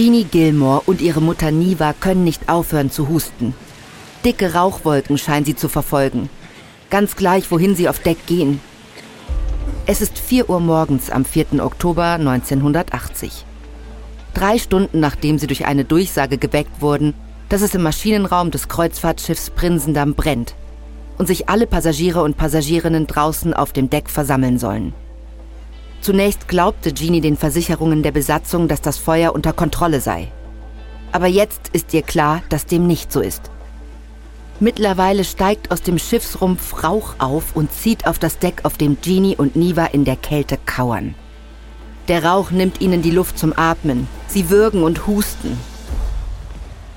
Jeannie Gilmore und ihre Mutter Niva können nicht aufhören zu husten. Dicke Rauchwolken scheinen sie zu verfolgen. Ganz gleich, wohin sie auf Deck gehen. Es ist 4 Uhr morgens am 4. Oktober 1980. Drei Stunden nachdem sie durch eine Durchsage geweckt wurden, dass es im Maschinenraum des Kreuzfahrtschiffs Prinsendamm brennt und sich alle Passagiere und Passagierinnen draußen auf dem Deck versammeln sollen. Zunächst glaubte Jeannie den Versicherungen der Besatzung, dass das Feuer unter Kontrolle sei. Aber jetzt ist ihr klar, dass dem nicht so ist. Mittlerweile steigt aus dem Schiffsrumpf Rauch auf und zieht auf das Deck, auf dem Jeannie und Niva in der Kälte kauern. Der Rauch nimmt ihnen die Luft zum Atmen. Sie würgen und husten.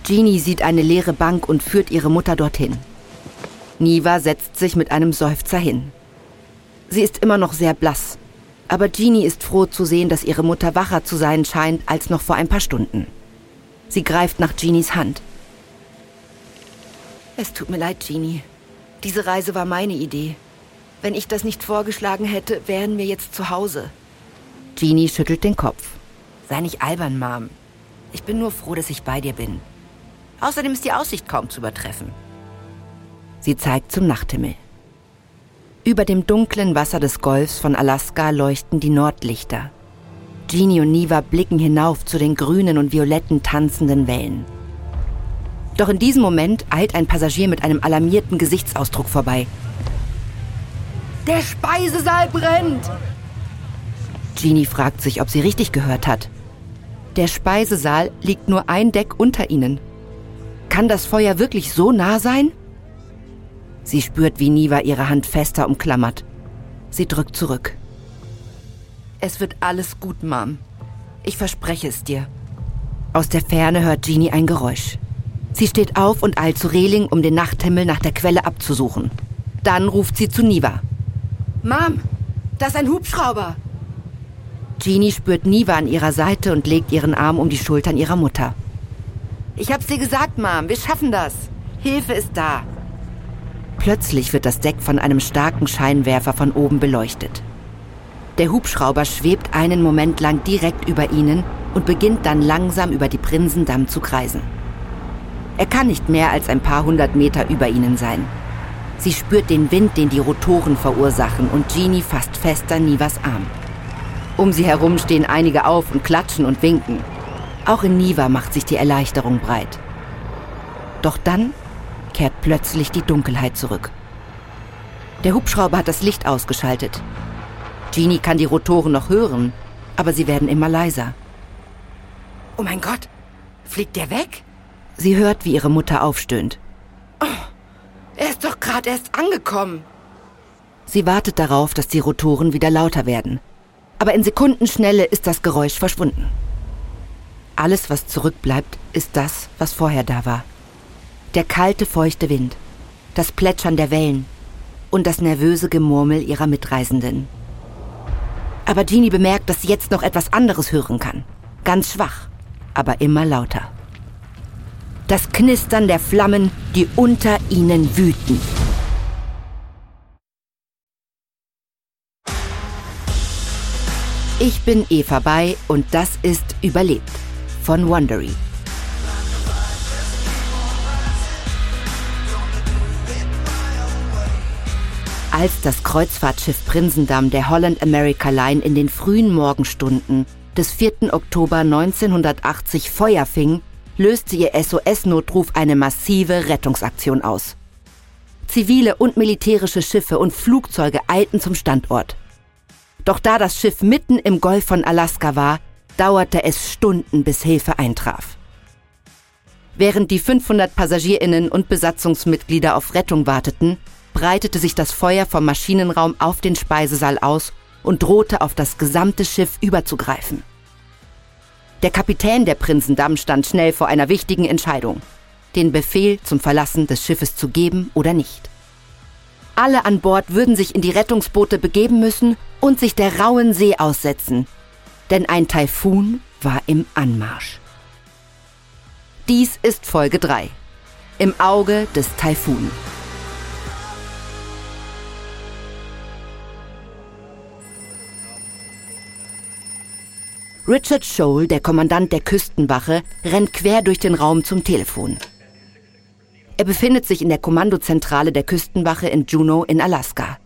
Jeannie sieht eine leere Bank und führt ihre Mutter dorthin. Niva setzt sich mit einem Seufzer hin. Sie ist immer noch sehr blass, aber Jeannie ist froh zu sehen, dass ihre Mutter wacher zu sein scheint als noch vor ein paar Stunden. Sie greift nach Jeannies Hand. Es tut mir leid, Jeannie. Diese Reise war meine Idee. Wenn ich das nicht vorgeschlagen hätte, wären wir jetzt zu Hause. Jeannie schüttelt den Kopf. Sei nicht albern, Mom. Ich bin nur froh, dass ich bei dir bin. Außerdem ist die Aussicht kaum zu übertreffen. Sie zeigt zum Nachthimmel. Über dem dunklen Wasser des Golfs von Alaska leuchten die Nordlichter. Jeannie und Niva blicken hinauf zu den grünen und violetten tanzenden Wellen. Doch in diesem Moment eilt ein Passagier mit einem alarmierten Gesichtsausdruck vorbei. Der Speisesaal brennt! Jeannie fragt sich, ob sie richtig gehört hat. Der Speisesaal liegt nur ein Deck unter ihnen. Kann das Feuer wirklich so nah sein? Sie spürt, wie Niva ihre Hand fester umklammert. Sie drückt zurück. Es wird alles gut, Mom. Ich verspreche es dir. Aus der Ferne hört Jeannie ein Geräusch. Sie steht auf und eilt zu Reling, um den Nachthimmel nach der Quelle abzusuchen. Dann ruft sie zu Niva. Mom, das ist ein Hubschrauber. Jeannie spürt Niva an ihrer Seite und legt ihren Arm um die Schultern ihrer Mutter. Ich hab's dir gesagt, Mom, wir schaffen das. Hilfe ist da. Plötzlich wird das Deck von einem starken Scheinwerfer von oben beleuchtet. Der Hubschrauber schwebt einen Moment lang direkt über ihnen und beginnt dann langsam über die Prinsendamm zu kreisen. Er kann nicht mehr als ein paar hundert Meter über ihnen sein. Sie spürt den Wind, den die Rotoren verursachen, und Jeannie fasst fester Nivas Arm. Um sie herum stehen einige auf und klatschen und winken. Auch in Niva macht sich die Erleichterung breit. Doch dann kehrt plötzlich die Dunkelheit zurück. Der Hubschrauber hat das Licht ausgeschaltet. Jeannie kann die Rotoren noch hören, aber sie werden immer leiser. Oh mein Gott, fliegt der weg? Sie hört, wie ihre Mutter aufstöhnt. Oh, er ist doch gerade erst angekommen. Sie wartet darauf, dass die Rotoren wieder lauter werden. Aber in Sekundenschnelle ist das Geräusch verschwunden. Alles, was zurückbleibt, ist das, was vorher da war. Der kalte, feuchte Wind, das Plätschern der Wellen und das nervöse Gemurmel ihrer Mitreisenden. Aber Jeannie bemerkt, dass sie jetzt noch etwas anderes hören kann. Ganz schwach, aber immer lauter. Das Knistern der Flammen, die unter ihnen wüten. Ich bin Eva Bay und das ist Überlebt von Wondery. Als das Kreuzfahrtschiff Prinsendamm der Holland America Line in den frühen Morgenstunden des 4. Oktober 1980 Feuer fing, löste ihr SOS-Notruf eine massive Rettungsaktion aus. Zivile und militärische Schiffe und Flugzeuge eilten zum Standort. Doch da das Schiff mitten im Golf von Alaska war, dauerte es Stunden, bis Hilfe eintraf. Während die 500 Passagierinnen und Besatzungsmitglieder auf Rettung warteten, breitete sich das Feuer vom Maschinenraum auf den Speisesaal aus und drohte auf das gesamte Schiff überzugreifen. Der Kapitän der Prinzendamm stand schnell vor einer wichtigen Entscheidung, den Befehl zum Verlassen des Schiffes zu geben oder nicht. Alle an Bord würden sich in die Rettungsboote begeben müssen und sich der rauen See aussetzen, denn ein Taifun war im Anmarsch. Dies ist Folge 3. Im Auge des Taifun. Richard Scholl, der Kommandant der Küstenwache, rennt quer durch den Raum zum Telefon. Er befindet sich in der Kommandozentrale der Küstenwache in Juneau in Alaska.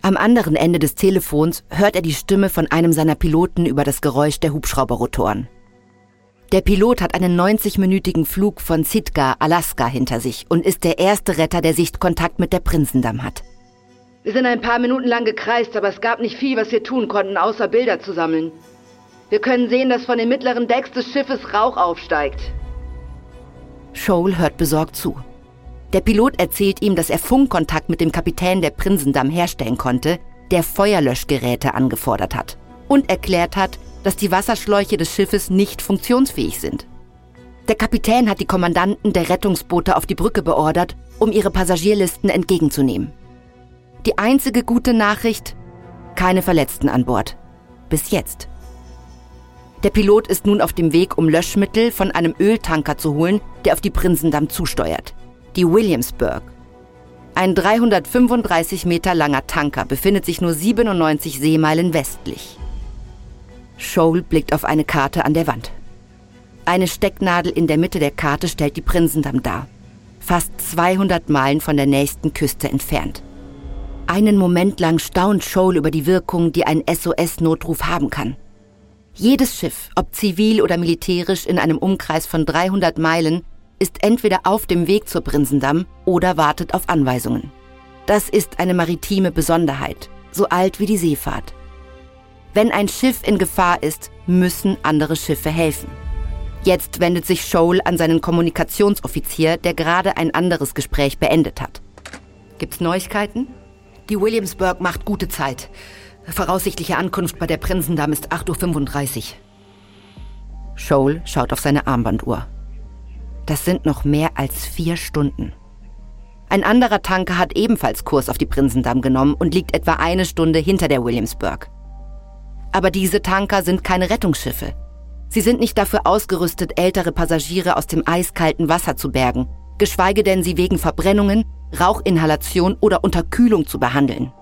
Am anderen Ende des Telefons hört er die Stimme von einem seiner Piloten über das Geräusch der Hubschrauberrotoren. Der Pilot hat einen 90-minütigen Flug von Sitka, Alaska hinter sich und ist der erste Retter, der Sichtkontakt mit der Prinzendamm hat. Wir sind ein paar Minuten lang gekreist, aber es gab nicht viel, was wir tun konnten, außer Bilder zu sammeln. Wir können sehen, dass von den mittleren Decks des Schiffes Rauch aufsteigt. Scholl hört besorgt zu. Der Pilot erzählt ihm, dass er Funkkontakt mit dem Kapitän der Prinsendamm herstellen konnte, der Feuerlöschgeräte angefordert hat und erklärt hat, dass die Wasserschläuche des Schiffes nicht funktionsfähig sind. Der Kapitän hat die Kommandanten der Rettungsboote auf die Brücke beordert, um ihre Passagierlisten entgegenzunehmen. Die einzige gute Nachricht, keine Verletzten an Bord. Bis jetzt. Der Pilot ist nun auf dem Weg, um Löschmittel von einem Öltanker zu holen, der auf die Prinsendamm zusteuert die Williamsburg. Ein 335 Meter langer Tanker befindet sich nur 97 Seemeilen westlich. Scholl blickt auf eine Karte an der Wand. Eine Stecknadel in der Mitte der Karte stellt die Prinsendamm dar, fast 200 Meilen von der nächsten Küste entfernt. Einen Moment lang staunt Scholl über die Wirkung, die ein SOS-Notruf haben kann. Jedes Schiff, ob zivil oder militärisch in einem Umkreis von 300 Meilen, ist entweder auf dem Weg zur Prinsendamm oder wartet auf Anweisungen. Das ist eine maritime Besonderheit, so alt wie die Seefahrt. Wenn ein Schiff in Gefahr ist, müssen andere Schiffe helfen. Jetzt wendet sich Scholl an seinen Kommunikationsoffizier, der gerade ein anderes Gespräch beendet hat. Gibt's Neuigkeiten? Die Williamsburg macht gute Zeit. Voraussichtliche Ankunft bei der Prinsendamm ist 8.35 Uhr. Scholl schaut auf seine Armbanduhr. Das sind noch mehr als vier Stunden. Ein anderer Tanker hat ebenfalls Kurs auf die Prinsendamm genommen und liegt etwa eine Stunde hinter der Williamsburg. Aber diese Tanker sind keine Rettungsschiffe. Sie sind nicht dafür ausgerüstet, ältere Passagiere aus dem eiskalten Wasser zu bergen, geschweige denn sie wegen Verbrennungen, Rauchinhalation oder Unterkühlung zu behandeln.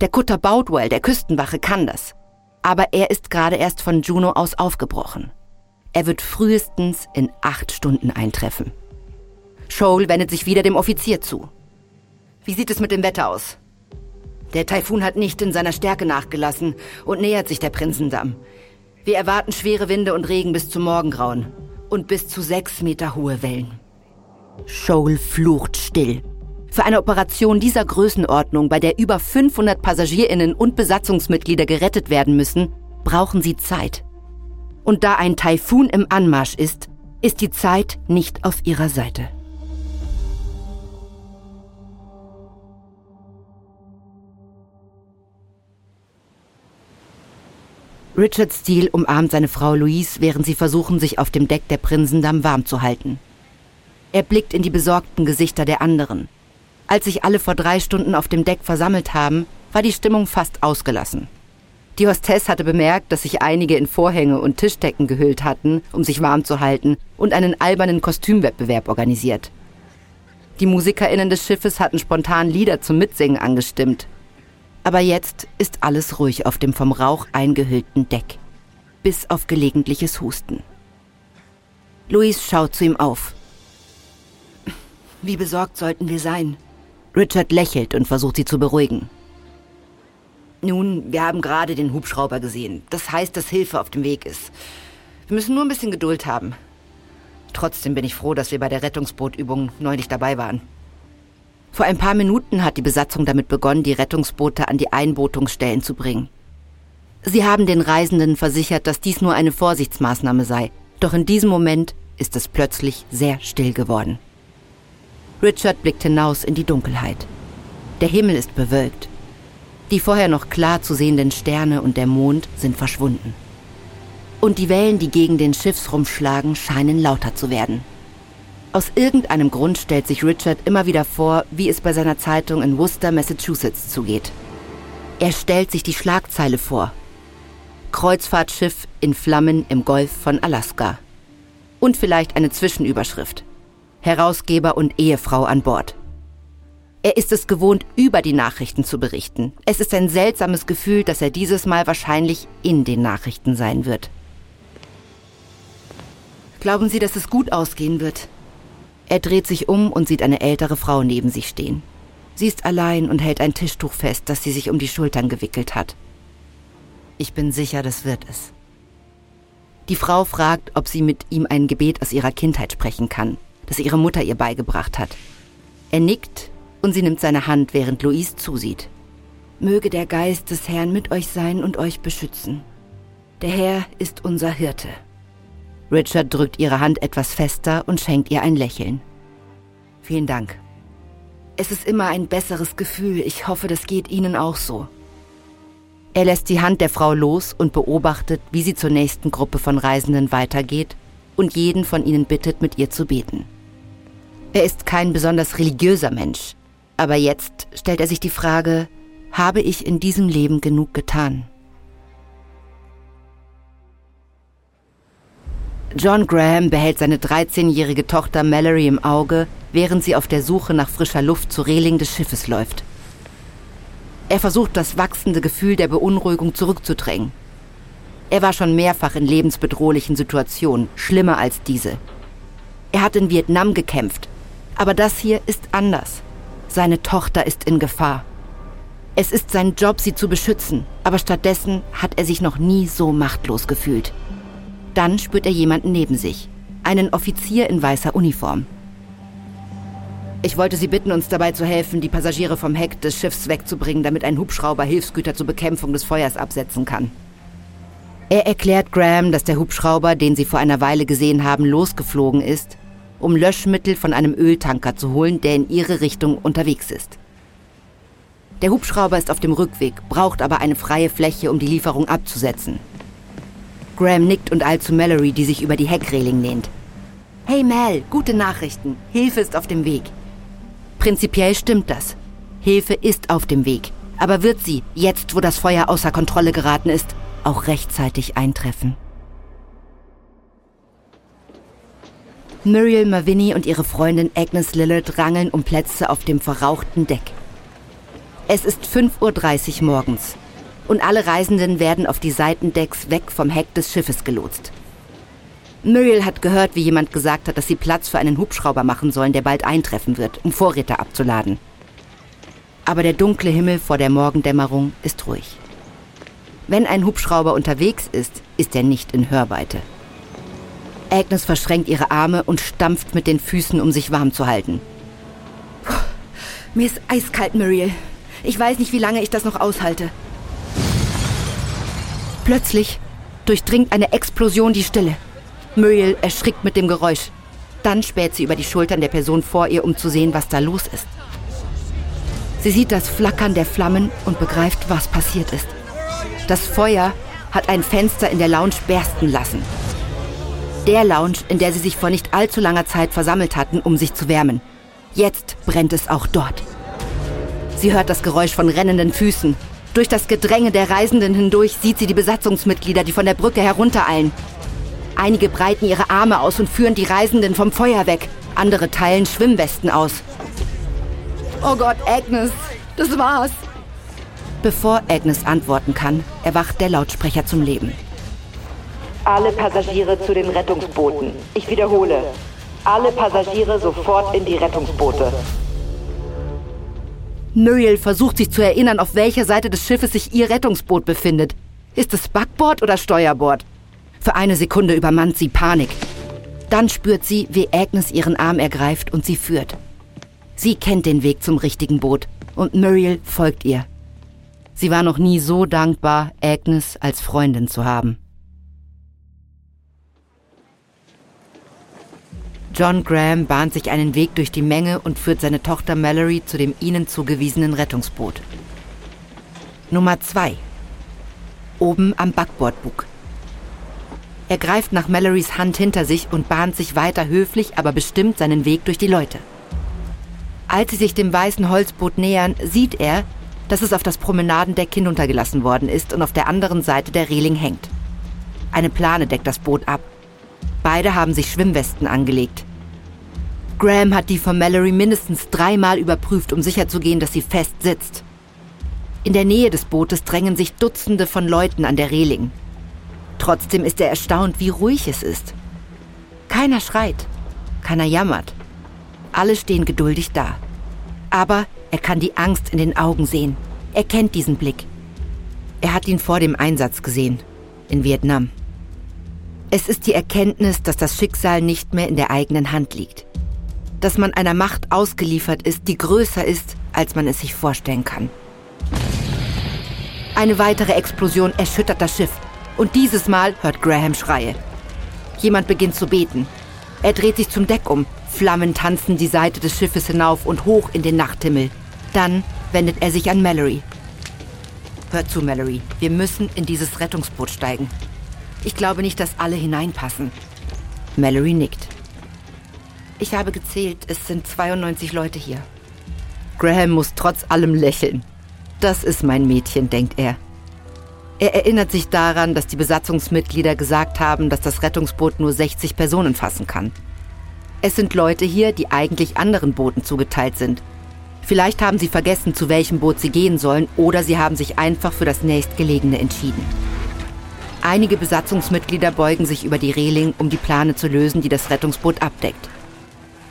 Der Kutter Boutwell der Küstenwache kann das, aber er ist gerade erst von Juno aus aufgebrochen. Er wird frühestens in acht Stunden eintreffen. Scholl wendet sich wieder dem Offizier zu. Wie sieht es mit dem Wetter aus? Der Taifun hat nicht in seiner Stärke nachgelassen und nähert sich der Prinzendamm. Wir erwarten schwere Winde und Regen bis zum Morgengrauen und bis zu sechs Meter hohe Wellen. Scholl flucht still. Für eine Operation dieser Größenordnung, bei der über 500 Passagierinnen und Besatzungsmitglieder gerettet werden müssen, brauchen sie Zeit. Und da ein Taifun im Anmarsch ist, ist die Zeit nicht auf ihrer Seite. Richard Steele umarmt seine Frau Louise, während sie versuchen, sich auf dem Deck der Prinsendamm warm zu halten. Er blickt in die besorgten Gesichter der anderen. Als sich alle vor drei Stunden auf dem Deck versammelt haben, war die Stimmung fast ausgelassen. Die Hostess hatte bemerkt, dass sich einige in Vorhänge und Tischdecken gehüllt hatten, um sich warm zu halten, und einen albernen Kostümwettbewerb organisiert. Die MusikerInnen des Schiffes hatten spontan Lieder zum Mitsingen angestimmt. Aber jetzt ist alles ruhig auf dem vom Rauch eingehüllten Deck. Bis auf gelegentliches Husten. Louise schaut zu ihm auf. Wie besorgt sollten wir sein? Richard lächelt und versucht sie zu beruhigen. Nun, wir haben gerade den Hubschrauber gesehen. Das heißt, dass Hilfe auf dem Weg ist. Wir müssen nur ein bisschen Geduld haben. Trotzdem bin ich froh, dass wir bei der Rettungsbootübung neulich dabei waren. Vor ein paar Minuten hat die Besatzung damit begonnen, die Rettungsboote an die Einbootungsstellen zu bringen. Sie haben den Reisenden versichert, dass dies nur eine Vorsichtsmaßnahme sei. Doch in diesem Moment ist es plötzlich sehr still geworden. Richard blickt hinaus in die Dunkelheit. Der Himmel ist bewölkt. Die vorher noch klar zu sehenden Sterne und der Mond sind verschwunden. Und die Wellen, die gegen den Schiffsrumpf schlagen, scheinen lauter zu werden. Aus irgendeinem Grund stellt sich Richard immer wieder vor, wie es bei seiner Zeitung in Worcester, Massachusetts zugeht. Er stellt sich die Schlagzeile vor. Kreuzfahrtschiff in Flammen im Golf von Alaska. Und vielleicht eine Zwischenüberschrift. Herausgeber und Ehefrau an Bord. Er ist es gewohnt, über die Nachrichten zu berichten. Es ist ein seltsames Gefühl, dass er dieses Mal wahrscheinlich in den Nachrichten sein wird. Glauben Sie, dass es gut ausgehen wird? Er dreht sich um und sieht eine ältere Frau neben sich stehen. Sie ist allein und hält ein Tischtuch fest, das sie sich um die Schultern gewickelt hat. Ich bin sicher, das wird es. Die Frau fragt, ob sie mit ihm ein Gebet aus ihrer Kindheit sprechen kann, das ihre Mutter ihr beigebracht hat. Er nickt und sie nimmt seine Hand, während Louise zusieht. Möge der Geist des Herrn mit euch sein und euch beschützen. Der Herr ist unser Hirte. Richard drückt ihre Hand etwas fester und schenkt ihr ein Lächeln. Vielen Dank. Es ist immer ein besseres Gefühl. Ich hoffe, das geht Ihnen auch so. Er lässt die Hand der Frau los und beobachtet, wie sie zur nächsten Gruppe von Reisenden weitergeht und jeden von ihnen bittet, mit ihr zu beten. Er ist kein besonders religiöser Mensch, aber jetzt stellt er sich die Frage, habe ich in diesem Leben genug getan? John Graham behält seine 13-jährige Tochter Mallory im Auge, während sie auf der Suche nach frischer Luft zur Reling des Schiffes läuft. Er versucht, das wachsende Gefühl der Beunruhigung zurückzudrängen. Er war schon mehrfach in lebensbedrohlichen Situationen, schlimmer als diese. Er hat in Vietnam gekämpft, aber das hier ist anders. Seine Tochter ist in Gefahr. Es ist sein Job, sie zu beschützen, aber stattdessen hat er sich noch nie so machtlos gefühlt. Dann spürt er jemanden neben sich, einen Offizier in weißer Uniform. Ich wollte Sie bitten, uns dabei zu helfen, die Passagiere vom Heck des Schiffs wegzubringen, damit ein Hubschrauber Hilfsgüter zur Bekämpfung des Feuers absetzen kann. Er erklärt Graham, dass der Hubschrauber, den sie vor einer Weile gesehen haben, losgeflogen ist um Löschmittel von einem Öltanker zu holen, der in ihre Richtung unterwegs ist. Der Hubschrauber ist auf dem Rückweg, braucht aber eine freie Fläche, um die Lieferung abzusetzen. Graham nickt und eilt zu Mallory, die sich über die Heckreling lehnt. Hey Mal, gute Nachrichten. Hilfe ist auf dem Weg. Prinzipiell stimmt das. Hilfe ist auf dem Weg. Aber wird sie, jetzt wo das Feuer außer Kontrolle geraten ist, auch rechtzeitig eintreffen? Muriel Mavinny und ihre Freundin Agnes Lillard rangeln um Plätze auf dem verrauchten Deck. Es ist 5.30 Uhr morgens und alle Reisenden werden auf die Seitendecks weg vom Heck des Schiffes gelotst. Muriel hat gehört, wie jemand gesagt hat, dass sie Platz für einen Hubschrauber machen sollen, der bald eintreffen wird, um Vorräte abzuladen. Aber der dunkle Himmel vor der Morgendämmerung ist ruhig. Wenn ein Hubschrauber unterwegs ist, ist er nicht in Hörweite. Agnes verschränkt ihre Arme und stampft mit den Füßen, um sich warm zu halten. Puh, mir ist eiskalt, Muriel. Ich weiß nicht, wie lange ich das noch aushalte. Plötzlich durchdringt eine Explosion die Stille. Muriel erschrickt mit dem Geräusch. Dann späht sie über die Schultern der Person vor ihr, um zu sehen, was da los ist. Sie sieht das Flackern der Flammen und begreift, was passiert ist. Das Feuer hat ein Fenster in der Lounge bersten lassen. Der Lounge, in der sie sich vor nicht allzu langer Zeit versammelt hatten, um sich zu wärmen. Jetzt brennt es auch dort. Sie hört das Geräusch von rennenden Füßen. Durch das Gedränge der Reisenden hindurch sieht sie die Besatzungsmitglieder, die von der Brücke heruntereilen. Einige breiten ihre Arme aus und führen die Reisenden vom Feuer weg. Andere teilen Schwimmwesten aus. Oh Gott, Agnes, das war's. Bevor Agnes antworten kann, erwacht der Lautsprecher zum Leben. Alle Passagiere zu den Rettungsbooten. Ich wiederhole. Alle Passagiere sofort in die Rettungsboote. Muriel versucht sich zu erinnern, auf welcher Seite des Schiffes sich ihr Rettungsboot befindet. Ist es Backbord oder Steuerbord? Für eine Sekunde übermannt sie Panik. Dann spürt sie, wie Agnes ihren Arm ergreift und sie führt. Sie kennt den Weg zum richtigen Boot und Muriel folgt ihr. Sie war noch nie so dankbar, Agnes als Freundin zu haben. John Graham bahnt sich einen Weg durch die Menge und führt seine Tochter Mallory zu dem ihnen zugewiesenen Rettungsboot. Nummer 2. Oben am Backbordbug. Er greift nach Mallorys Hand hinter sich und bahnt sich weiter höflich, aber bestimmt seinen Weg durch die Leute. Als sie sich dem weißen Holzboot nähern, sieht er, dass es auf das Promenadendeck hinuntergelassen worden ist und auf der anderen Seite der Reling hängt. Eine Plane deckt das Boot ab. Beide haben sich Schwimmwesten angelegt. Graham hat die von Mallory mindestens dreimal überprüft, um sicherzugehen, dass sie fest sitzt. In der Nähe des Bootes drängen sich Dutzende von Leuten an der Reling. Trotzdem ist er erstaunt, wie ruhig es ist. Keiner schreit, keiner jammert. Alle stehen geduldig da. Aber er kann die Angst in den Augen sehen. Er kennt diesen Blick. Er hat ihn vor dem Einsatz gesehen, in Vietnam. Es ist die Erkenntnis, dass das Schicksal nicht mehr in der eigenen Hand liegt. Dass man einer Macht ausgeliefert ist, die größer ist, als man es sich vorstellen kann. Eine weitere Explosion erschüttert das Schiff. Und dieses Mal hört Graham Schreie. Jemand beginnt zu beten. Er dreht sich zum Deck um. Flammen tanzen die Seite des Schiffes hinauf und hoch in den Nachthimmel. Dann wendet er sich an Mallory. Hör zu, Mallory. Wir müssen in dieses Rettungsboot steigen. Ich glaube nicht, dass alle hineinpassen. Mallory nickt. Ich habe gezählt, es sind 92 Leute hier. Graham muss trotz allem lächeln. Das ist mein Mädchen, denkt er. Er erinnert sich daran, dass die Besatzungsmitglieder gesagt haben, dass das Rettungsboot nur 60 Personen fassen kann. Es sind Leute hier, die eigentlich anderen Booten zugeteilt sind. Vielleicht haben sie vergessen, zu welchem Boot sie gehen sollen, oder sie haben sich einfach für das nächstgelegene entschieden. Einige Besatzungsmitglieder beugen sich über die Reling, um die Plane zu lösen, die das Rettungsboot abdeckt.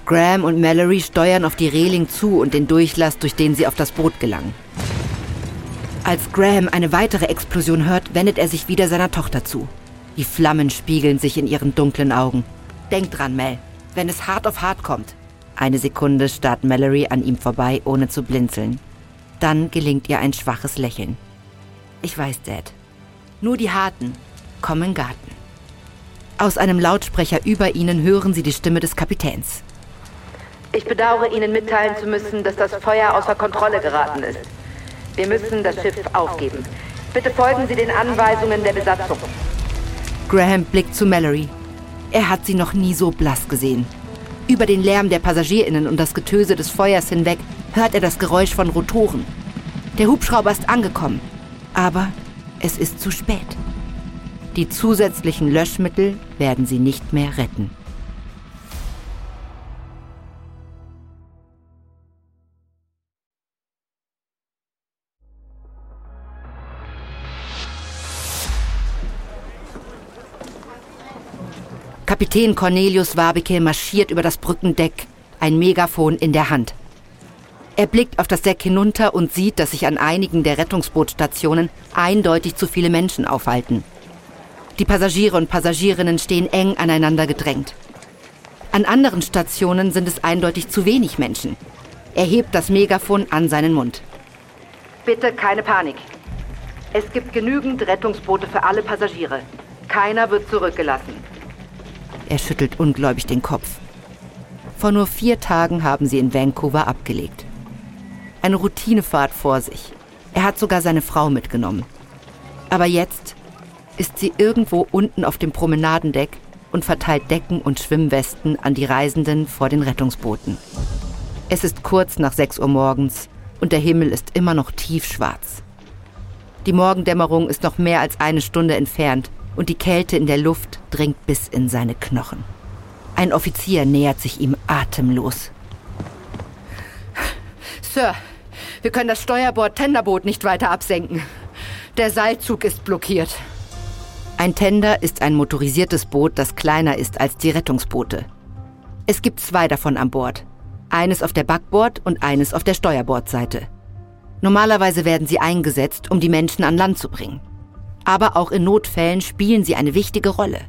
Graham und Mallory steuern auf die Reling zu und den Durchlass, durch den sie auf das Boot gelangen. Als Graham eine weitere Explosion hört, wendet er sich wieder seiner Tochter zu. Die Flammen spiegeln sich in ihren dunklen Augen. Denk dran, Mel, wenn es hart auf hart kommt. Eine Sekunde starrt Mallory an ihm vorbei, ohne zu blinzeln. Dann gelingt ihr ein schwaches Lächeln. Ich weiß, Dad. Nur die Harten kommen Garten. Aus einem Lautsprecher über ihnen hören sie die Stimme des Kapitäns. Ich bedauere Ihnen mitteilen zu müssen, dass das Feuer außer Kontrolle geraten ist. Wir müssen das Schiff aufgeben. Bitte folgen Sie den Anweisungen der Besatzung. Graham blickt zu Mallory. Er hat sie noch nie so blass gesehen. Über den Lärm der Passagierinnen und das Getöse des Feuers hinweg hört er das Geräusch von Rotoren. Der Hubschrauber ist angekommen, aber es ist zu spät. Die zusätzlichen Löschmittel werden sie nicht mehr retten. Kapitän Cornelius Wabeke marschiert über das Brückendeck, ein Megafon in der Hand. Er blickt auf das Deck hinunter und sieht, dass sich an einigen der Rettungsbootstationen eindeutig zu viele Menschen aufhalten. Die Passagiere und Passagierinnen stehen eng aneinander gedrängt. An anderen Stationen sind es eindeutig zu wenig Menschen. Er hebt das Megafon an seinen Mund. Bitte keine Panik. Es gibt genügend Rettungsboote für alle Passagiere. Keiner wird zurückgelassen. Er schüttelt ungläubig den Kopf. Vor nur vier Tagen haben sie in Vancouver abgelegt. Eine Routinefahrt vor sich. Er hat sogar seine Frau mitgenommen. Aber jetzt ist sie irgendwo unten auf dem Promenadendeck und verteilt Decken und Schwimmwesten an die Reisenden vor den Rettungsbooten. Es ist kurz nach 6 Uhr morgens und der Himmel ist immer noch tiefschwarz. Die Morgendämmerung ist noch mehr als eine Stunde entfernt und die Kälte in der Luft dringt bis in seine Knochen. Ein Offizier nähert sich ihm atemlos. Sir, wir können das Steuerbord-Tenderboot nicht weiter absenken. Der Seilzug ist blockiert. Ein Tender ist ein motorisiertes Boot, das kleiner ist als die Rettungsboote. Es gibt zwei davon an Bord. Eines auf der Backbord und eines auf der Steuerbordseite. Normalerweise werden sie eingesetzt, um die Menschen an Land zu bringen aber auch in Notfällen spielen sie eine wichtige Rolle.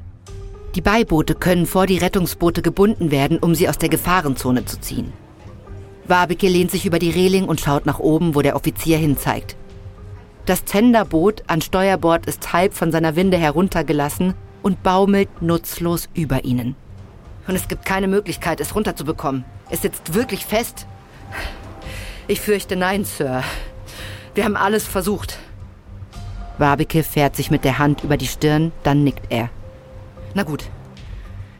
Die Beiboote können vor die Rettungsboote gebunden werden, um sie aus der Gefahrenzone zu ziehen. Wabeke lehnt sich über die Reling und schaut nach oben, wo der Offizier hinzeigt. Das Tenderboot an Steuerbord ist halb von seiner Winde heruntergelassen und baumelt nutzlos über ihnen. Und es gibt keine Möglichkeit, es runterzubekommen. Es sitzt wirklich fest. Ich fürchte nein, Sir. Wir haben alles versucht. Wabeke fährt sich mit der Hand über die Stirn, dann nickt er. Na gut.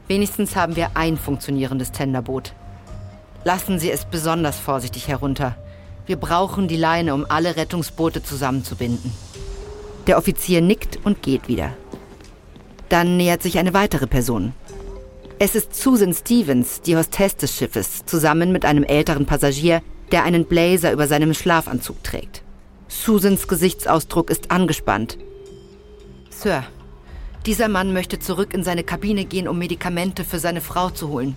Wenigstens haben wir ein funktionierendes Tenderboot. Lassen Sie es besonders vorsichtig herunter. Wir brauchen die Leine, um alle Rettungsboote zusammenzubinden. Der Offizier nickt und geht wieder. Dann nähert sich eine weitere Person. Es ist Susan Stevens, die Hostess des Schiffes, zusammen mit einem älteren Passagier, der einen Blazer über seinem Schlafanzug trägt. Susans Gesichtsausdruck ist angespannt. Sir, dieser Mann möchte zurück in seine Kabine gehen, um Medikamente für seine Frau zu holen.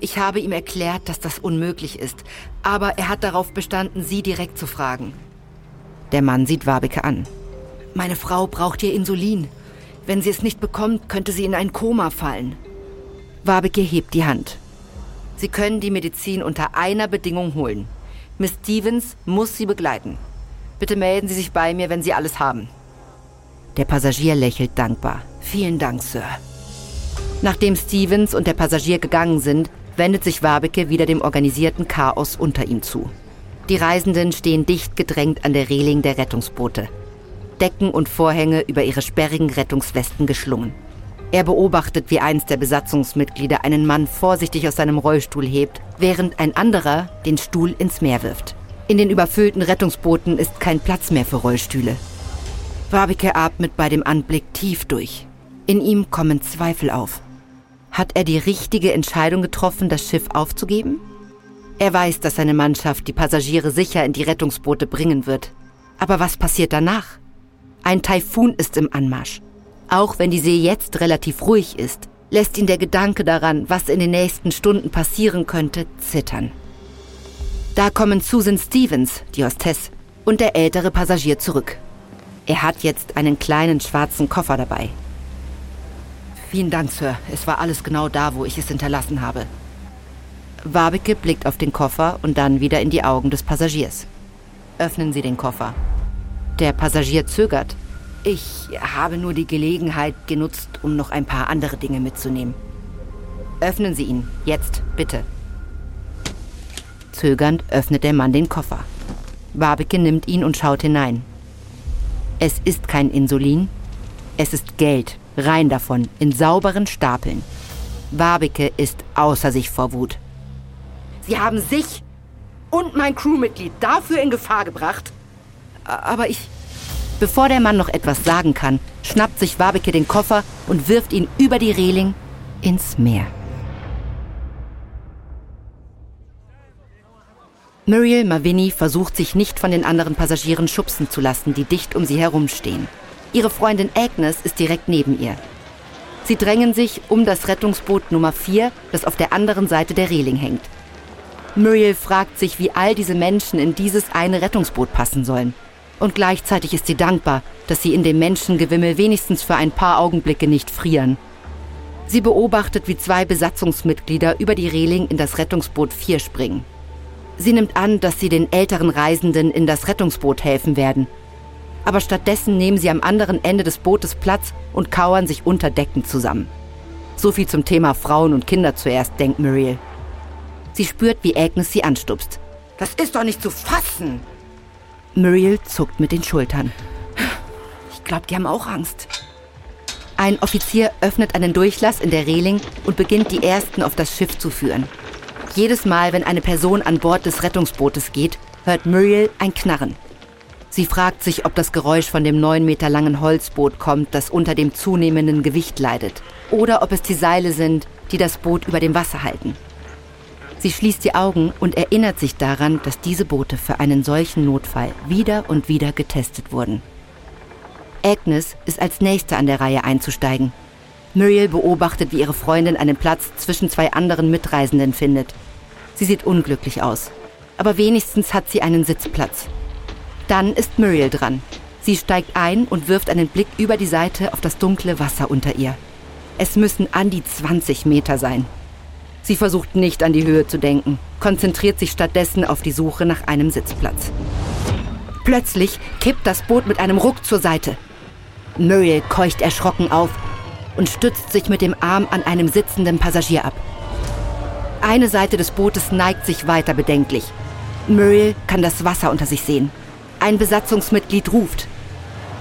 Ich habe ihm erklärt, dass das unmöglich ist, aber er hat darauf bestanden, Sie direkt zu fragen. Der Mann sieht Wabeke an. Meine Frau braucht ihr Insulin. Wenn sie es nicht bekommt, könnte sie in ein Koma fallen. Wabeke hebt die Hand. Sie können die Medizin unter einer Bedingung holen. Miss Stevens muss Sie begleiten. Bitte melden Sie sich bei mir, wenn Sie alles haben. Der Passagier lächelt dankbar. Vielen Dank, Sir. Nachdem Stevens und der Passagier gegangen sind, wendet sich Wabeke wieder dem organisierten Chaos unter ihm zu. Die Reisenden stehen dicht gedrängt an der Reling der Rettungsboote. Decken und Vorhänge über ihre sperrigen Rettungswesten geschlungen. Er beobachtet, wie eins der Besatzungsmitglieder einen Mann vorsichtig aus seinem Rollstuhl hebt, während ein anderer den Stuhl ins Meer wirft. In den überfüllten Rettungsbooten ist kein Platz mehr für Rollstühle. Wabike atmet bei dem Anblick tief durch. In ihm kommen Zweifel auf. Hat er die richtige Entscheidung getroffen, das Schiff aufzugeben? Er weiß, dass seine Mannschaft die Passagiere sicher in die Rettungsboote bringen wird. Aber was passiert danach? Ein Taifun ist im Anmarsch. Auch wenn die See jetzt relativ ruhig ist, lässt ihn der Gedanke daran, was in den nächsten Stunden passieren könnte, zittern. Da kommen Susan Stevens, die Hostess, und der ältere Passagier zurück. Er hat jetzt einen kleinen schwarzen Koffer dabei. Vielen Dank, Sir. Es war alles genau da, wo ich es hinterlassen habe. Wabeke blickt auf den Koffer und dann wieder in die Augen des Passagiers. Öffnen Sie den Koffer. Der Passagier zögert, ich habe nur die Gelegenheit genutzt, um noch ein paar andere Dinge mitzunehmen. Öffnen Sie ihn, jetzt, bitte. Zögernd öffnet der Mann den Koffer. Barbeke nimmt ihn und schaut hinein. Es ist kein Insulin, es ist Geld, rein davon, in sauberen Stapeln. Barbeke ist außer sich vor Wut. Sie haben sich und mein Crewmitglied dafür in Gefahr gebracht. Aber ich, Bevor der Mann noch etwas sagen kann, schnappt sich Wabeke den Koffer und wirft ihn über die Reling ins Meer. Muriel Mavini versucht sich nicht von den anderen Passagieren schubsen zu lassen, die dicht um sie herumstehen. Ihre Freundin Agnes ist direkt neben ihr. Sie drängen sich um das Rettungsboot Nummer 4, das auf der anderen Seite der Reling hängt. Muriel fragt sich, wie all diese Menschen in dieses eine Rettungsboot passen sollen. Und gleichzeitig ist sie dankbar, dass sie in dem Menschengewimmel wenigstens für ein paar Augenblicke nicht frieren. Sie beobachtet, wie zwei Besatzungsmitglieder über die Reling in das Rettungsboot 4 springen. Sie nimmt an, dass sie den älteren Reisenden in das Rettungsboot helfen werden. Aber stattdessen nehmen sie am anderen Ende des Bootes Platz und kauern sich unter Decken zusammen. So viel zum Thema Frauen und Kinder zuerst, denkt Muriel. Sie spürt, wie Agnes sie anstupst. Das ist doch nicht zu fassen! Muriel zuckt mit den Schultern. Ich glaube, die haben auch Angst. Ein Offizier öffnet einen Durchlass in der Reling und beginnt die ersten auf das Schiff zu führen. Jedes Mal, wenn eine Person an Bord des Rettungsbootes geht, hört Muriel ein Knarren. Sie fragt sich, ob das Geräusch von dem neun Meter langen Holzboot kommt, das unter dem zunehmenden Gewicht leidet, oder ob es die Seile sind, die das Boot über dem Wasser halten. Sie schließt die Augen und erinnert sich daran, dass diese Boote für einen solchen Notfall wieder und wieder getestet wurden. Agnes ist als nächste an der Reihe einzusteigen. Muriel beobachtet, wie ihre Freundin einen Platz zwischen zwei anderen Mitreisenden findet. Sie sieht unglücklich aus, aber wenigstens hat sie einen Sitzplatz. Dann ist Muriel dran. Sie steigt ein und wirft einen Blick über die Seite auf das dunkle Wasser unter ihr. Es müssen an die 20 Meter sein. Sie versucht nicht an die Höhe zu denken, konzentriert sich stattdessen auf die Suche nach einem Sitzplatz. Plötzlich kippt das Boot mit einem Ruck zur Seite. Muriel keucht erschrocken auf und stützt sich mit dem Arm an einem sitzenden Passagier ab. Eine Seite des Bootes neigt sich weiter bedenklich. Muriel kann das Wasser unter sich sehen. Ein Besatzungsmitglied ruft.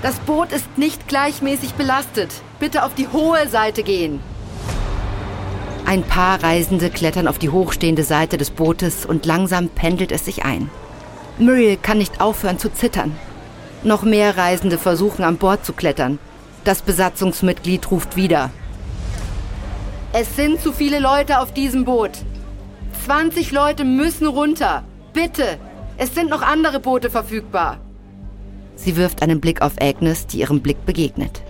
Das Boot ist nicht gleichmäßig belastet. Bitte auf die hohe Seite gehen. Ein paar Reisende klettern auf die hochstehende Seite des Bootes und langsam pendelt es sich ein. Muriel kann nicht aufhören zu zittern. Noch mehr Reisende versuchen an Bord zu klettern. Das Besatzungsmitglied ruft wieder. Es sind zu viele Leute auf diesem Boot. 20 Leute müssen runter. Bitte. Es sind noch andere Boote verfügbar. Sie wirft einen Blick auf Agnes, die ihrem Blick begegnet.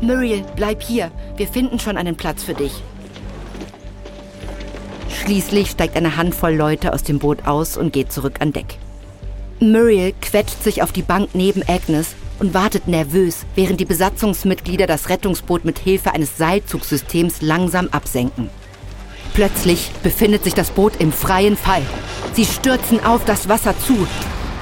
Muriel, bleib hier. Wir finden schon einen Platz für dich. Schließlich steigt eine Handvoll Leute aus dem Boot aus und geht zurück an Deck. Muriel quetscht sich auf die Bank neben Agnes und wartet nervös, während die Besatzungsmitglieder das Rettungsboot mit Hilfe eines Seilzugsystems langsam absenken. Plötzlich befindet sich das Boot im freien Fall. Sie stürzen auf das Wasser zu.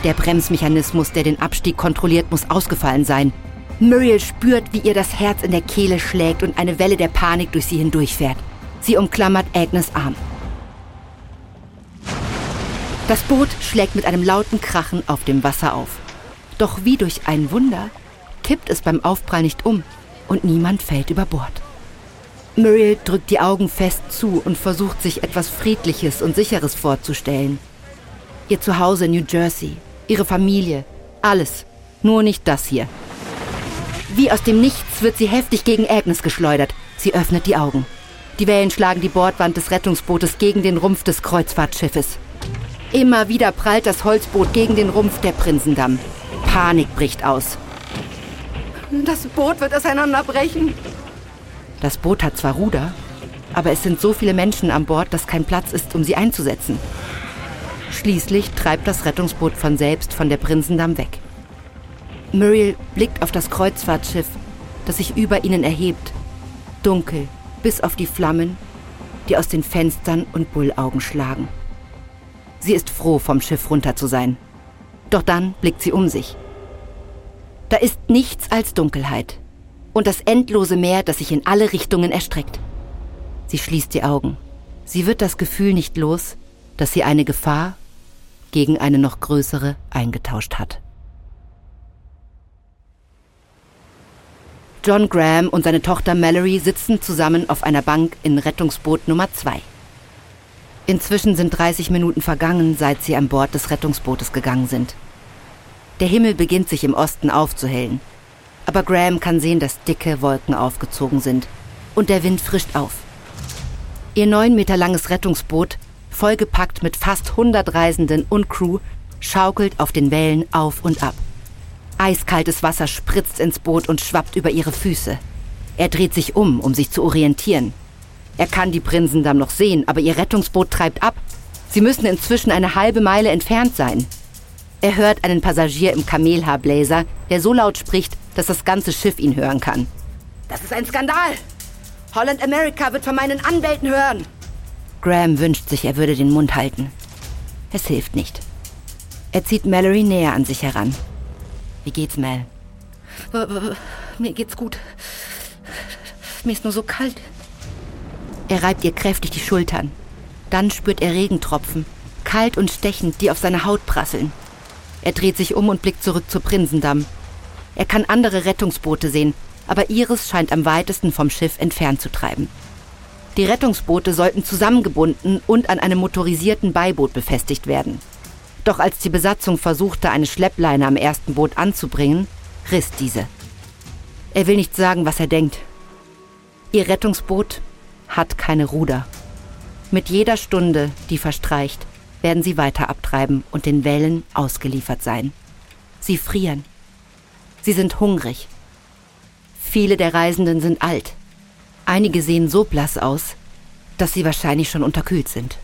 Der Bremsmechanismus, der den Abstieg kontrolliert, muss ausgefallen sein. Muriel spürt, wie ihr das Herz in der Kehle schlägt und eine Welle der Panik durch sie hindurchfährt. Sie umklammert Agnes Arm. Das Boot schlägt mit einem lauten Krachen auf dem Wasser auf. Doch wie durch ein Wunder kippt es beim Aufprall nicht um und niemand fällt über Bord. Muriel drückt die Augen fest zu und versucht sich etwas Friedliches und Sicheres vorzustellen. Ihr Zuhause in New Jersey, ihre Familie, alles, nur nicht das hier. Wie aus dem Nichts wird sie heftig gegen Agnes geschleudert. Sie öffnet die Augen. Die Wellen schlagen die Bordwand des Rettungsbootes gegen den Rumpf des Kreuzfahrtschiffes. Immer wieder prallt das Holzboot gegen den Rumpf der Prinzendamm. Panik bricht aus. Das Boot wird auseinanderbrechen. Das Boot hat zwar Ruder, aber es sind so viele Menschen an Bord, dass kein Platz ist, um sie einzusetzen. Schließlich treibt das Rettungsboot von selbst von der Prinzendamm weg. Muriel blickt auf das Kreuzfahrtschiff, das sich über ihnen erhebt. Dunkel, bis auf die Flammen, die aus den Fenstern und Bullaugen schlagen. Sie ist froh, vom Schiff runter zu sein. Doch dann blickt sie um sich. Da ist nichts als Dunkelheit und das endlose Meer, das sich in alle Richtungen erstreckt. Sie schließt die Augen. Sie wird das Gefühl nicht los, dass sie eine Gefahr gegen eine noch größere eingetauscht hat. John Graham und seine Tochter Mallory sitzen zusammen auf einer Bank in Rettungsboot Nummer 2. Inzwischen sind 30 Minuten vergangen, seit sie an Bord des Rettungsbootes gegangen sind. Der Himmel beginnt sich im Osten aufzuhellen. Aber Graham kann sehen, dass dicke Wolken aufgezogen sind. Und der Wind frischt auf. Ihr neun Meter langes Rettungsboot, vollgepackt mit fast 100 Reisenden und Crew, schaukelt auf den Wellen auf und ab. Eiskaltes Wasser spritzt ins Boot und schwappt über ihre Füße. Er dreht sich um, um sich zu orientieren. Er kann die Prinsendamm noch sehen, aber ihr Rettungsboot treibt ab. Sie müssen inzwischen eine halbe Meile entfernt sein. Er hört einen Passagier im Kamelhaarbläser, der so laut spricht, dass das ganze Schiff ihn hören kann. Das ist ein Skandal! Holland America wird von meinen Anwälten hören! Graham wünscht sich, er würde den Mund halten. Es hilft nicht. Er zieht Mallory näher an sich heran. Wie geht's, Mel? Mir geht's gut. Mir ist nur so kalt. Er reibt ihr kräftig die Schultern. Dann spürt er Regentropfen, kalt und stechend, die auf seine Haut prasseln. Er dreht sich um und blickt zurück zur Prinsendamm. Er kann andere Rettungsboote sehen, aber ihres scheint am weitesten vom Schiff entfernt zu treiben. Die Rettungsboote sollten zusammengebunden und an einem motorisierten Beiboot befestigt werden. Doch als die Besatzung versuchte, eine Schleppleine am ersten Boot anzubringen, riss diese. Er will nicht sagen, was er denkt. Ihr Rettungsboot hat keine Ruder. Mit jeder Stunde, die verstreicht, werden sie weiter abtreiben und den Wellen ausgeliefert sein. Sie frieren. Sie sind hungrig. Viele der Reisenden sind alt. Einige sehen so blass aus, dass sie wahrscheinlich schon unterkühlt sind.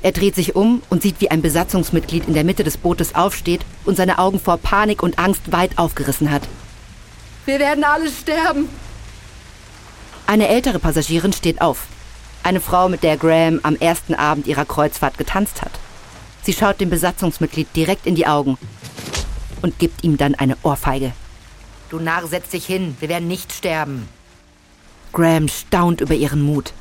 Er dreht sich um und sieht, wie ein Besatzungsmitglied in der Mitte des Bootes aufsteht und seine Augen vor Panik und Angst weit aufgerissen hat. Wir werden alle sterben. Eine ältere Passagierin steht auf. Eine Frau, mit der Graham am ersten Abend ihrer Kreuzfahrt getanzt hat. Sie schaut dem Besatzungsmitglied direkt in die Augen und gibt ihm dann eine Ohrfeige. Du Narr, setz dich hin, wir werden nicht sterben. Graham staunt über ihren Mut.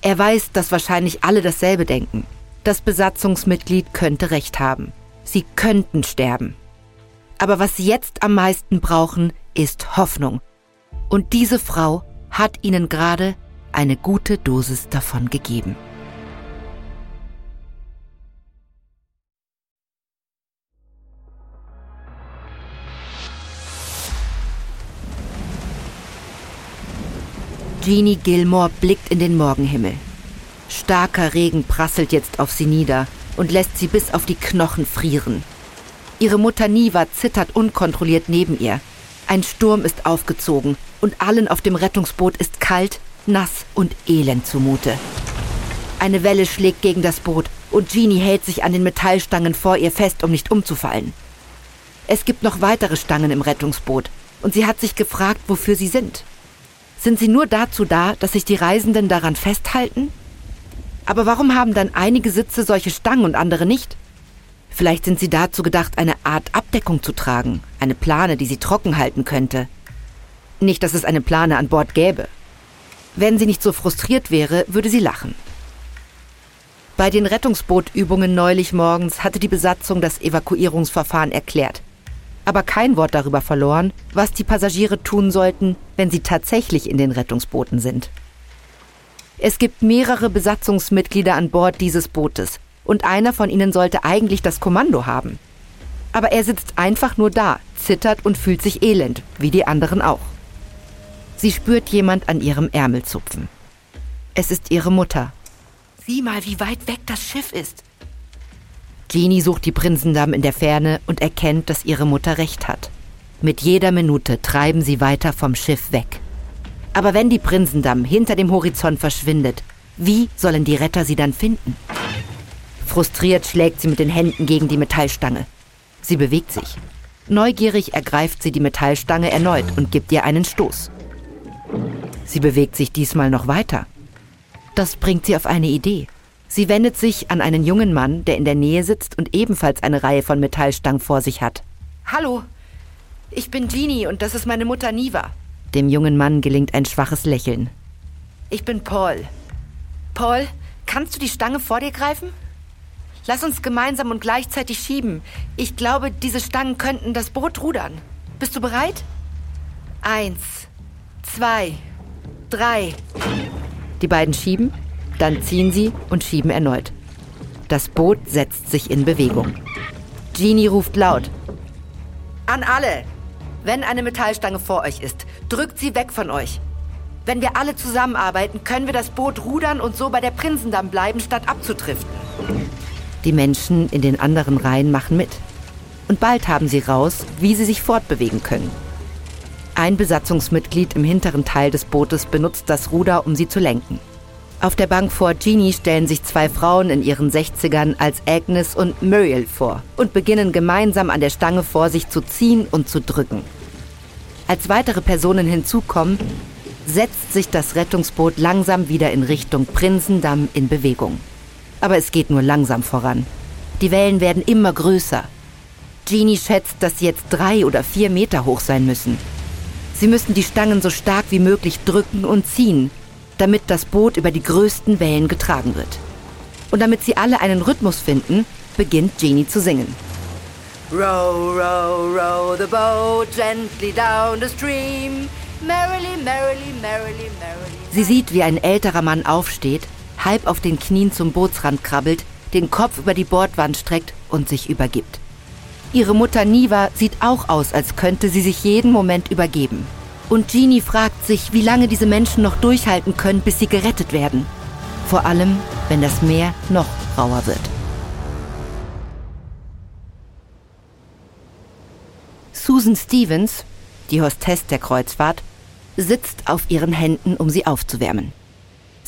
Er weiß, dass wahrscheinlich alle dasselbe denken. Das Besatzungsmitglied könnte recht haben. Sie könnten sterben. Aber was sie jetzt am meisten brauchen, ist Hoffnung. Und diese Frau hat ihnen gerade eine gute Dosis davon gegeben. Jeannie Gilmore blickt in den Morgenhimmel. Starker Regen prasselt jetzt auf sie nieder und lässt sie bis auf die Knochen frieren. Ihre Mutter Niva zittert unkontrolliert neben ihr. Ein Sturm ist aufgezogen und allen auf dem Rettungsboot ist kalt, nass und elend zumute. Eine Welle schlägt gegen das Boot und Jeannie hält sich an den Metallstangen vor ihr fest, um nicht umzufallen. Es gibt noch weitere Stangen im Rettungsboot und sie hat sich gefragt, wofür sie sind. Sind sie nur dazu da, dass sich die Reisenden daran festhalten? Aber warum haben dann einige Sitze solche Stangen und andere nicht? Vielleicht sind sie dazu gedacht, eine Art Abdeckung zu tragen, eine Plane, die sie trocken halten könnte. Nicht, dass es eine Plane an Bord gäbe. Wenn sie nicht so frustriert wäre, würde sie lachen. Bei den Rettungsbootübungen neulich morgens hatte die Besatzung das Evakuierungsverfahren erklärt, aber kein Wort darüber verloren, was die Passagiere tun sollten, wenn sie tatsächlich in den Rettungsbooten sind. Es gibt mehrere Besatzungsmitglieder an Bord dieses Bootes und einer von ihnen sollte eigentlich das Kommando haben. Aber er sitzt einfach nur da, zittert und fühlt sich elend, wie die anderen auch. Sie spürt jemand an ihrem Ärmel zupfen. Es ist ihre Mutter. Sieh mal, wie weit weg das Schiff ist. Jeannie sucht die Prinzendamm in der Ferne und erkennt, dass ihre Mutter recht hat. Mit jeder Minute treiben sie weiter vom Schiff weg. Aber wenn die Prinsendamm hinter dem Horizont verschwindet, wie sollen die Retter sie dann finden? Frustriert schlägt sie mit den Händen gegen die Metallstange. Sie bewegt sich. Neugierig ergreift sie die Metallstange erneut und gibt ihr einen Stoß. Sie bewegt sich diesmal noch weiter. Das bringt sie auf eine Idee. Sie wendet sich an einen jungen Mann, der in der Nähe sitzt und ebenfalls eine Reihe von Metallstangen vor sich hat. Hallo, ich bin Jeannie und das ist meine Mutter Niva. Dem jungen Mann gelingt ein schwaches Lächeln. Ich bin Paul. Paul, kannst du die Stange vor dir greifen? Lass uns gemeinsam und gleichzeitig schieben. Ich glaube, diese Stangen könnten das Boot rudern. Bist du bereit? Eins, zwei, drei. Die beiden schieben, dann ziehen sie und schieben erneut. Das Boot setzt sich in Bewegung. Jeannie ruft laut. An alle! Wenn eine Metallstange vor euch ist, drückt sie weg von euch. Wenn wir alle zusammenarbeiten, können wir das Boot rudern und so bei der Prinsendamm bleiben, statt abzutriften. Die Menschen in den anderen Reihen machen mit. Und bald haben sie raus, wie sie sich fortbewegen können. Ein Besatzungsmitglied im hinteren Teil des Bootes benutzt das Ruder, um sie zu lenken. Auf der Bank vor Jeannie stellen sich zwei Frauen in ihren 60ern als Agnes und Muriel vor und beginnen gemeinsam an der Stange vor sich zu ziehen und zu drücken. Als weitere Personen hinzukommen, setzt sich das Rettungsboot langsam wieder in Richtung Prinzendamm in Bewegung. Aber es geht nur langsam voran. Die Wellen werden immer größer. Jeannie schätzt, dass sie jetzt drei oder vier Meter hoch sein müssen. Sie müssen die Stangen so stark wie möglich drücken und ziehen, damit das Boot über die größten Wellen getragen wird. Und damit sie alle einen Rhythmus finden, beginnt Jeannie zu singen. Row, row, row the boat gently down the stream. Merrily, merrily, merrily, merrily. Sie sieht, wie ein älterer Mann aufsteht, halb auf den Knien zum Bootsrand krabbelt, den Kopf über die Bordwand streckt und sich übergibt. Ihre Mutter Niva sieht auch aus, als könnte sie sich jeden Moment übergeben. Und Jeannie fragt sich, wie lange diese Menschen noch durchhalten können, bis sie gerettet werden. Vor allem, wenn das Meer noch rauer wird. Susan Stevens, die Hostess der Kreuzfahrt, sitzt auf ihren Händen, um sie aufzuwärmen.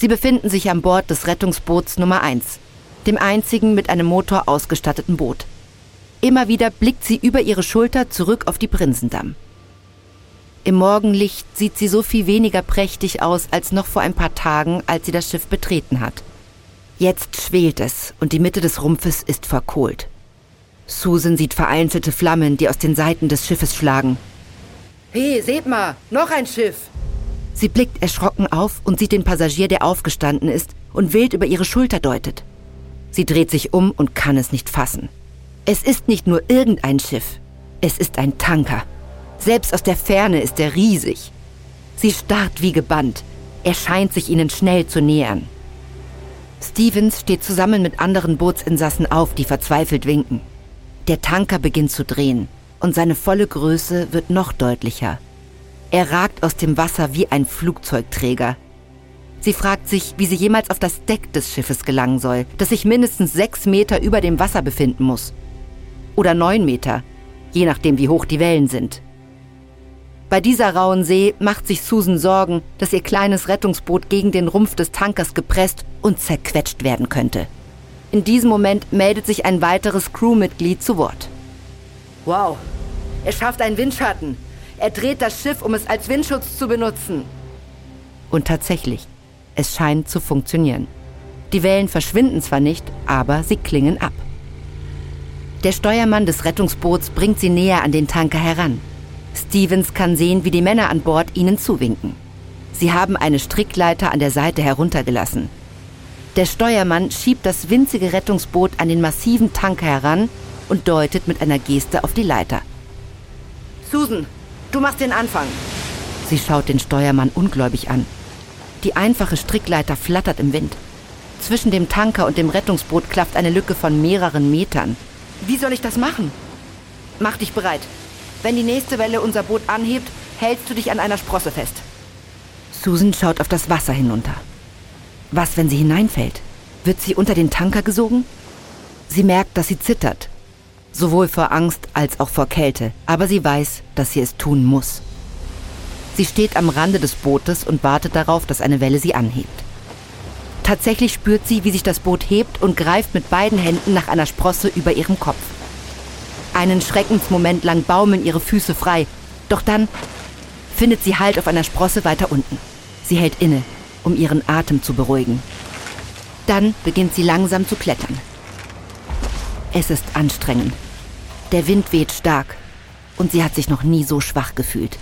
Sie befinden sich an Bord des Rettungsboots Nummer 1, dem einzigen mit einem Motor ausgestatteten Boot. Immer wieder blickt sie über ihre Schulter zurück auf die Prinsendamm. Im Morgenlicht sieht sie so viel weniger prächtig aus als noch vor ein paar Tagen, als sie das Schiff betreten hat. Jetzt schwelt es und die Mitte des Rumpfes ist verkohlt. Susan sieht vereinzelte Flammen, die aus den Seiten des Schiffes schlagen. Hey, seht mal, noch ein Schiff! Sie blickt erschrocken auf und sieht den Passagier, der aufgestanden ist und wild über ihre Schulter deutet. Sie dreht sich um und kann es nicht fassen. Es ist nicht nur irgendein Schiff, es ist ein Tanker. Selbst aus der Ferne ist er riesig. Sie starrt wie gebannt. Er scheint sich ihnen schnell zu nähern. Stevens steht zusammen mit anderen Bootsinsassen auf, die verzweifelt winken. Der Tanker beginnt zu drehen und seine volle Größe wird noch deutlicher. Er ragt aus dem Wasser wie ein Flugzeugträger, Sie fragt sich, wie sie jemals auf das Deck des Schiffes gelangen soll, das sich mindestens sechs Meter über dem Wasser befinden muss. Oder neun Meter, je nachdem wie hoch die Wellen sind. Bei dieser rauen See macht sich Susan Sorgen, dass ihr kleines Rettungsboot gegen den Rumpf des Tankers gepresst und zerquetscht werden könnte. In diesem Moment meldet sich ein weiteres Crewmitglied zu Wort. Wow, er schafft einen Windschatten. Er dreht das Schiff, um es als Windschutz zu benutzen. Und tatsächlich, es scheint zu funktionieren. Die Wellen verschwinden zwar nicht, aber sie klingen ab. Der Steuermann des Rettungsboots bringt sie näher an den Tanker heran. Stevens kann sehen, wie die Männer an Bord ihnen zuwinken. Sie haben eine Strickleiter an der Seite heruntergelassen. Der Steuermann schiebt das winzige Rettungsboot an den massiven Tanker heran und deutet mit einer Geste auf die Leiter. Susan, du machst den Anfang. Sie schaut den Steuermann ungläubig an. Die einfache Strickleiter flattert im Wind. Zwischen dem Tanker und dem Rettungsboot klafft eine Lücke von mehreren Metern. Wie soll ich das machen? Mach dich bereit. Wenn die nächste Welle unser Boot anhebt, hältst du dich an einer Sprosse fest. Susan schaut auf das Wasser hinunter. Was, wenn sie hineinfällt? Wird sie unter den Tanker gesogen? Sie merkt, dass sie zittert. Sowohl vor Angst als auch vor Kälte. Aber sie weiß, dass sie es tun muss. Sie steht am Rande des Bootes und wartet darauf, dass eine Welle sie anhebt. Tatsächlich spürt sie, wie sich das Boot hebt und greift mit beiden Händen nach einer Sprosse über ihrem Kopf. Einen Schreckensmoment lang baumeln ihre Füße frei, doch dann findet sie Halt auf einer Sprosse weiter unten. Sie hält inne, um ihren Atem zu beruhigen. Dann beginnt sie langsam zu klettern. Es ist anstrengend. Der Wind weht stark und sie hat sich noch nie so schwach gefühlt.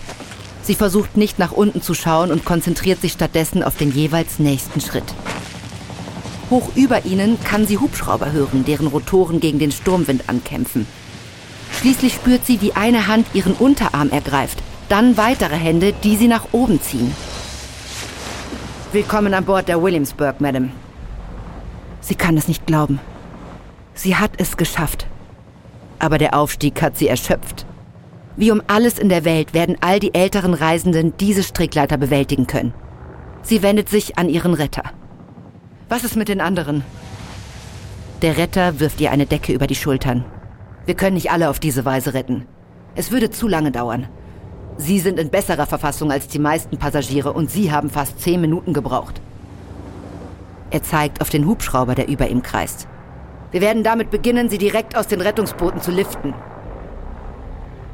Sie versucht nicht nach unten zu schauen und konzentriert sich stattdessen auf den jeweils nächsten Schritt. Hoch über ihnen kann sie Hubschrauber hören, deren Rotoren gegen den Sturmwind ankämpfen. Schließlich spürt sie, wie eine Hand ihren Unterarm ergreift, dann weitere Hände, die sie nach oben ziehen. Willkommen an Bord der Williamsburg, Madam. Sie kann es nicht glauben. Sie hat es geschafft. Aber der Aufstieg hat sie erschöpft. Wie um alles in der Welt werden all die älteren Reisenden diese Strickleiter bewältigen können. Sie wendet sich an ihren Retter. Was ist mit den anderen? Der Retter wirft ihr eine Decke über die Schultern. Wir können nicht alle auf diese Weise retten. Es würde zu lange dauern. Sie sind in besserer Verfassung als die meisten Passagiere und Sie haben fast zehn Minuten gebraucht. Er zeigt auf den Hubschrauber, der über ihm kreist. Wir werden damit beginnen, Sie direkt aus den Rettungsbooten zu liften.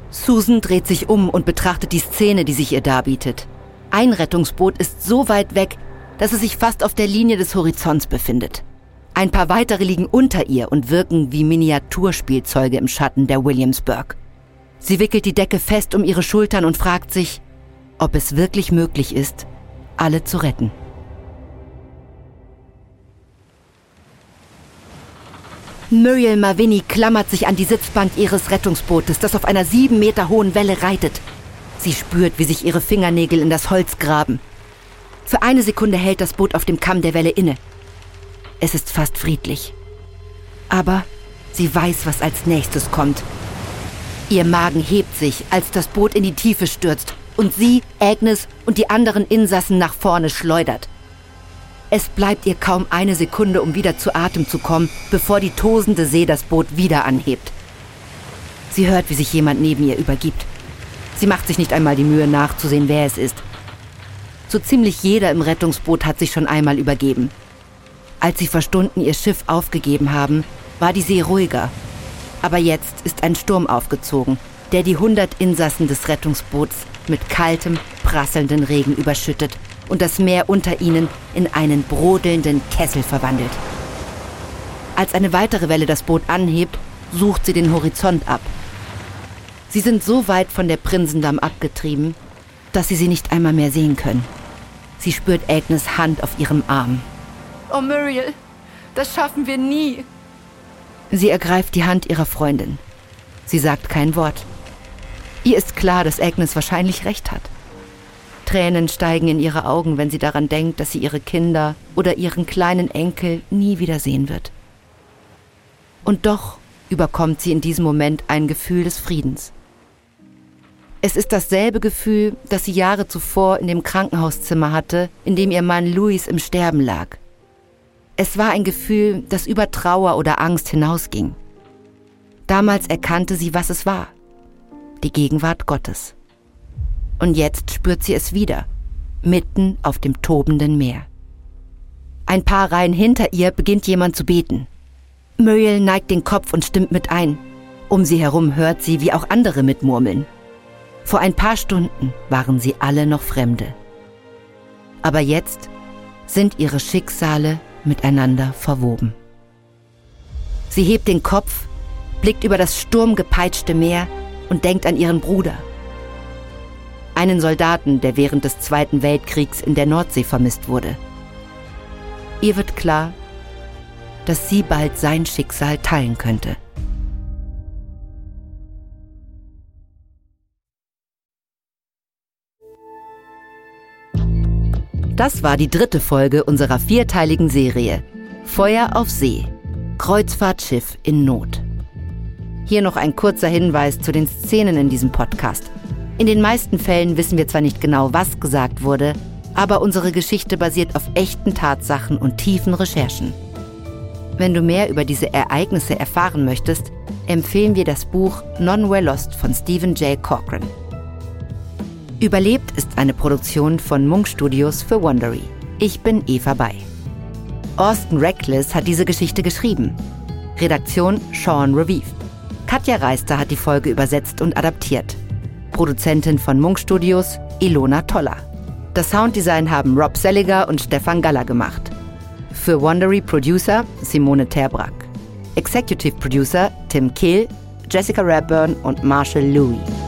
Susan dreht sich um und betrachtet die Szene, die sich ihr darbietet. Ein Rettungsboot ist so weit weg, dass es sich fast auf der Linie des Horizonts befindet. Ein paar weitere liegen unter ihr und wirken wie Miniaturspielzeuge im Schatten der Williamsburg. Sie wickelt die Decke fest um ihre Schultern und fragt sich, ob es wirklich möglich ist, alle zu retten. Muriel Mavini klammert sich an die Sitzbank ihres Rettungsbootes, das auf einer sieben Meter hohen Welle reitet. Sie spürt, wie sich ihre Fingernägel in das Holz graben. Für eine Sekunde hält das Boot auf dem Kamm der Welle inne. Es ist fast friedlich. Aber sie weiß, was als nächstes kommt Ihr Magen hebt sich, als das Boot in die Tiefe stürzt und sie, Agnes und die anderen Insassen nach vorne schleudert. Es bleibt ihr kaum eine Sekunde, um wieder zu Atem zu kommen, bevor die tosende See das Boot wieder anhebt. Sie hört, wie sich jemand neben ihr übergibt. Sie macht sich nicht einmal die Mühe nachzusehen, wer es ist. So ziemlich jeder im Rettungsboot hat sich schon einmal übergeben. Als sie vor Stunden ihr Schiff aufgegeben haben, war die See ruhiger aber jetzt ist ein Sturm aufgezogen, der die 100 Insassen des Rettungsboots mit kaltem, prasselnden Regen überschüttet und das Meer unter ihnen in einen brodelnden Kessel verwandelt. Als eine weitere Welle das Boot anhebt, sucht sie den Horizont ab. Sie sind so weit von der Prinsendamm abgetrieben, dass sie sie nicht einmal mehr sehen können. Sie spürt Agnes Hand auf ihrem Arm. Oh, Muriel, das schaffen wir nie. Sie ergreift die Hand ihrer Freundin. Sie sagt kein Wort. Ihr ist klar, dass Agnes wahrscheinlich recht hat. Tränen steigen in ihre Augen, wenn sie daran denkt, dass sie ihre Kinder oder ihren kleinen Enkel nie wiedersehen wird. Und doch überkommt sie in diesem Moment ein Gefühl des Friedens. Es ist dasselbe Gefühl, das sie Jahre zuvor in dem Krankenhauszimmer hatte, in dem ihr Mann Louis im Sterben lag. Es war ein Gefühl, das über Trauer oder Angst hinausging. Damals erkannte sie, was es war. Die Gegenwart Gottes. Und jetzt spürt sie es wieder, mitten auf dem tobenden Meer. Ein paar Reihen hinter ihr beginnt jemand zu beten. Möhl neigt den Kopf und stimmt mit ein. Um sie herum hört sie, wie auch andere mitmurmeln. Vor ein paar Stunden waren sie alle noch Fremde. Aber jetzt sind ihre Schicksale miteinander verwoben. Sie hebt den Kopf, blickt über das sturmgepeitschte Meer und denkt an ihren Bruder. Einen Soldaten, der während des Zweiten Weltkriegs in der Nordsee vermisst wurde. Ihr wird klar, dass sie bald sein Schicksal teilen könnte. Das war die dritte Folge unserer vierteiligen Serie Feuer auf See. Kreuzfahrtschiff in Not. Hier noch ein kurzer Hinweis zu den Szenen in diesem Podcast. In den meisten Fällen wissen wir zwar nicht genau, was gesagt wurde, aber unsere Geschichte basiert auf echten Tatsachen und tiefen Recherchen. Wenn du mehr über diese Ereignisse erfahren möchtest, empfehlen wir das Buch Non-Well Lost von Stephen J. Cochran. Überlebt ist eine Produktion von Munk Studios für Wondery. Ich bin Eva Bay. Austin Reckless hat diese Geschichte geschrieben. Redaktion Sean Revive. Katja Reister hat die Folge übersetzt und adaptiert. Produzentin von Munk Studios Ilona Toller. Das Sounddesign haben Rob Selliger und Stefan Galler gemacht. Für Wondery Producer Simone Terbrack. Executive Producer Tim Kehl, Jessica Radburn und Marshall Louis.